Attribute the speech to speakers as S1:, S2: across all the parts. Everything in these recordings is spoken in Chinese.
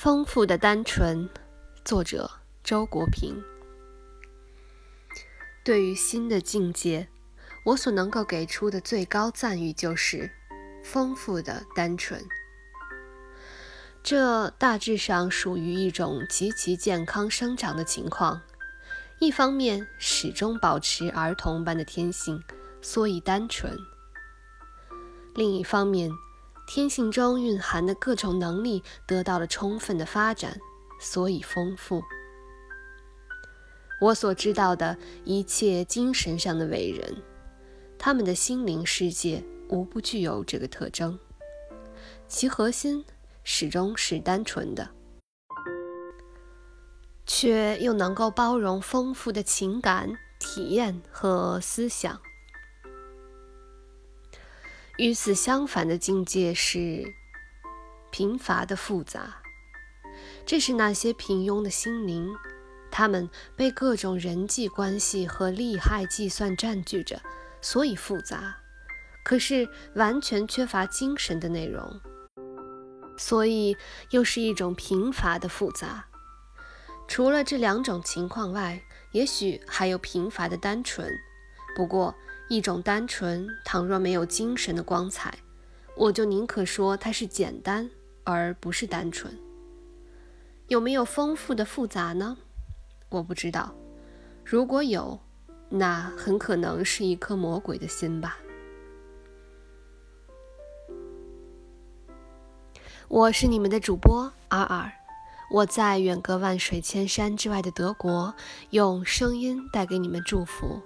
S1: 丰富的单纯，作者周国平。对于新的境界，我所能够给出的最高赞誉就是丰富的单纯。这大致上属于一种极其健康生长的情况。一方面，始终保持儿童般的天性，所以单纯；另一方面，天性中蕴含的各种能力得到了充分的发展，所以丰富。我所知道的一切精神上的伟人，他们的心灵世界无不具有这个特征，其核心始终是单纯的，却又能够包容丰富的情感体验和思想。与此相反的境界是贫乏的复杂，这是那些平庸的心灵，他们被各种人际关系和利害计算占据着，所以复杂，可是完全缺乏精神的内容，所以又是一种贫乏的复杂。除了这两种情况外，也许还有贫乏的单纯，不过。一种单纯，倘若没有精神的光彩，我就宁可说它是简单，而不是单纯。有没有丰富的复杂呢？我不知道。如果有，那很可能是一颗魔鬼的心吧。我是你们的主播阿尔，我在远隔万水千山之外的德国，用声音带给你们祝福。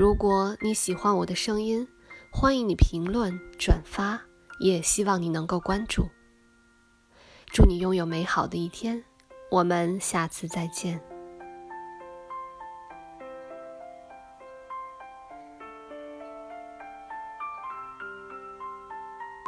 S1: 如果你喜欢我的声音，欢迎你评论、转发，也希望你能够关注。祝你拥有美好的一天，我们下次再见。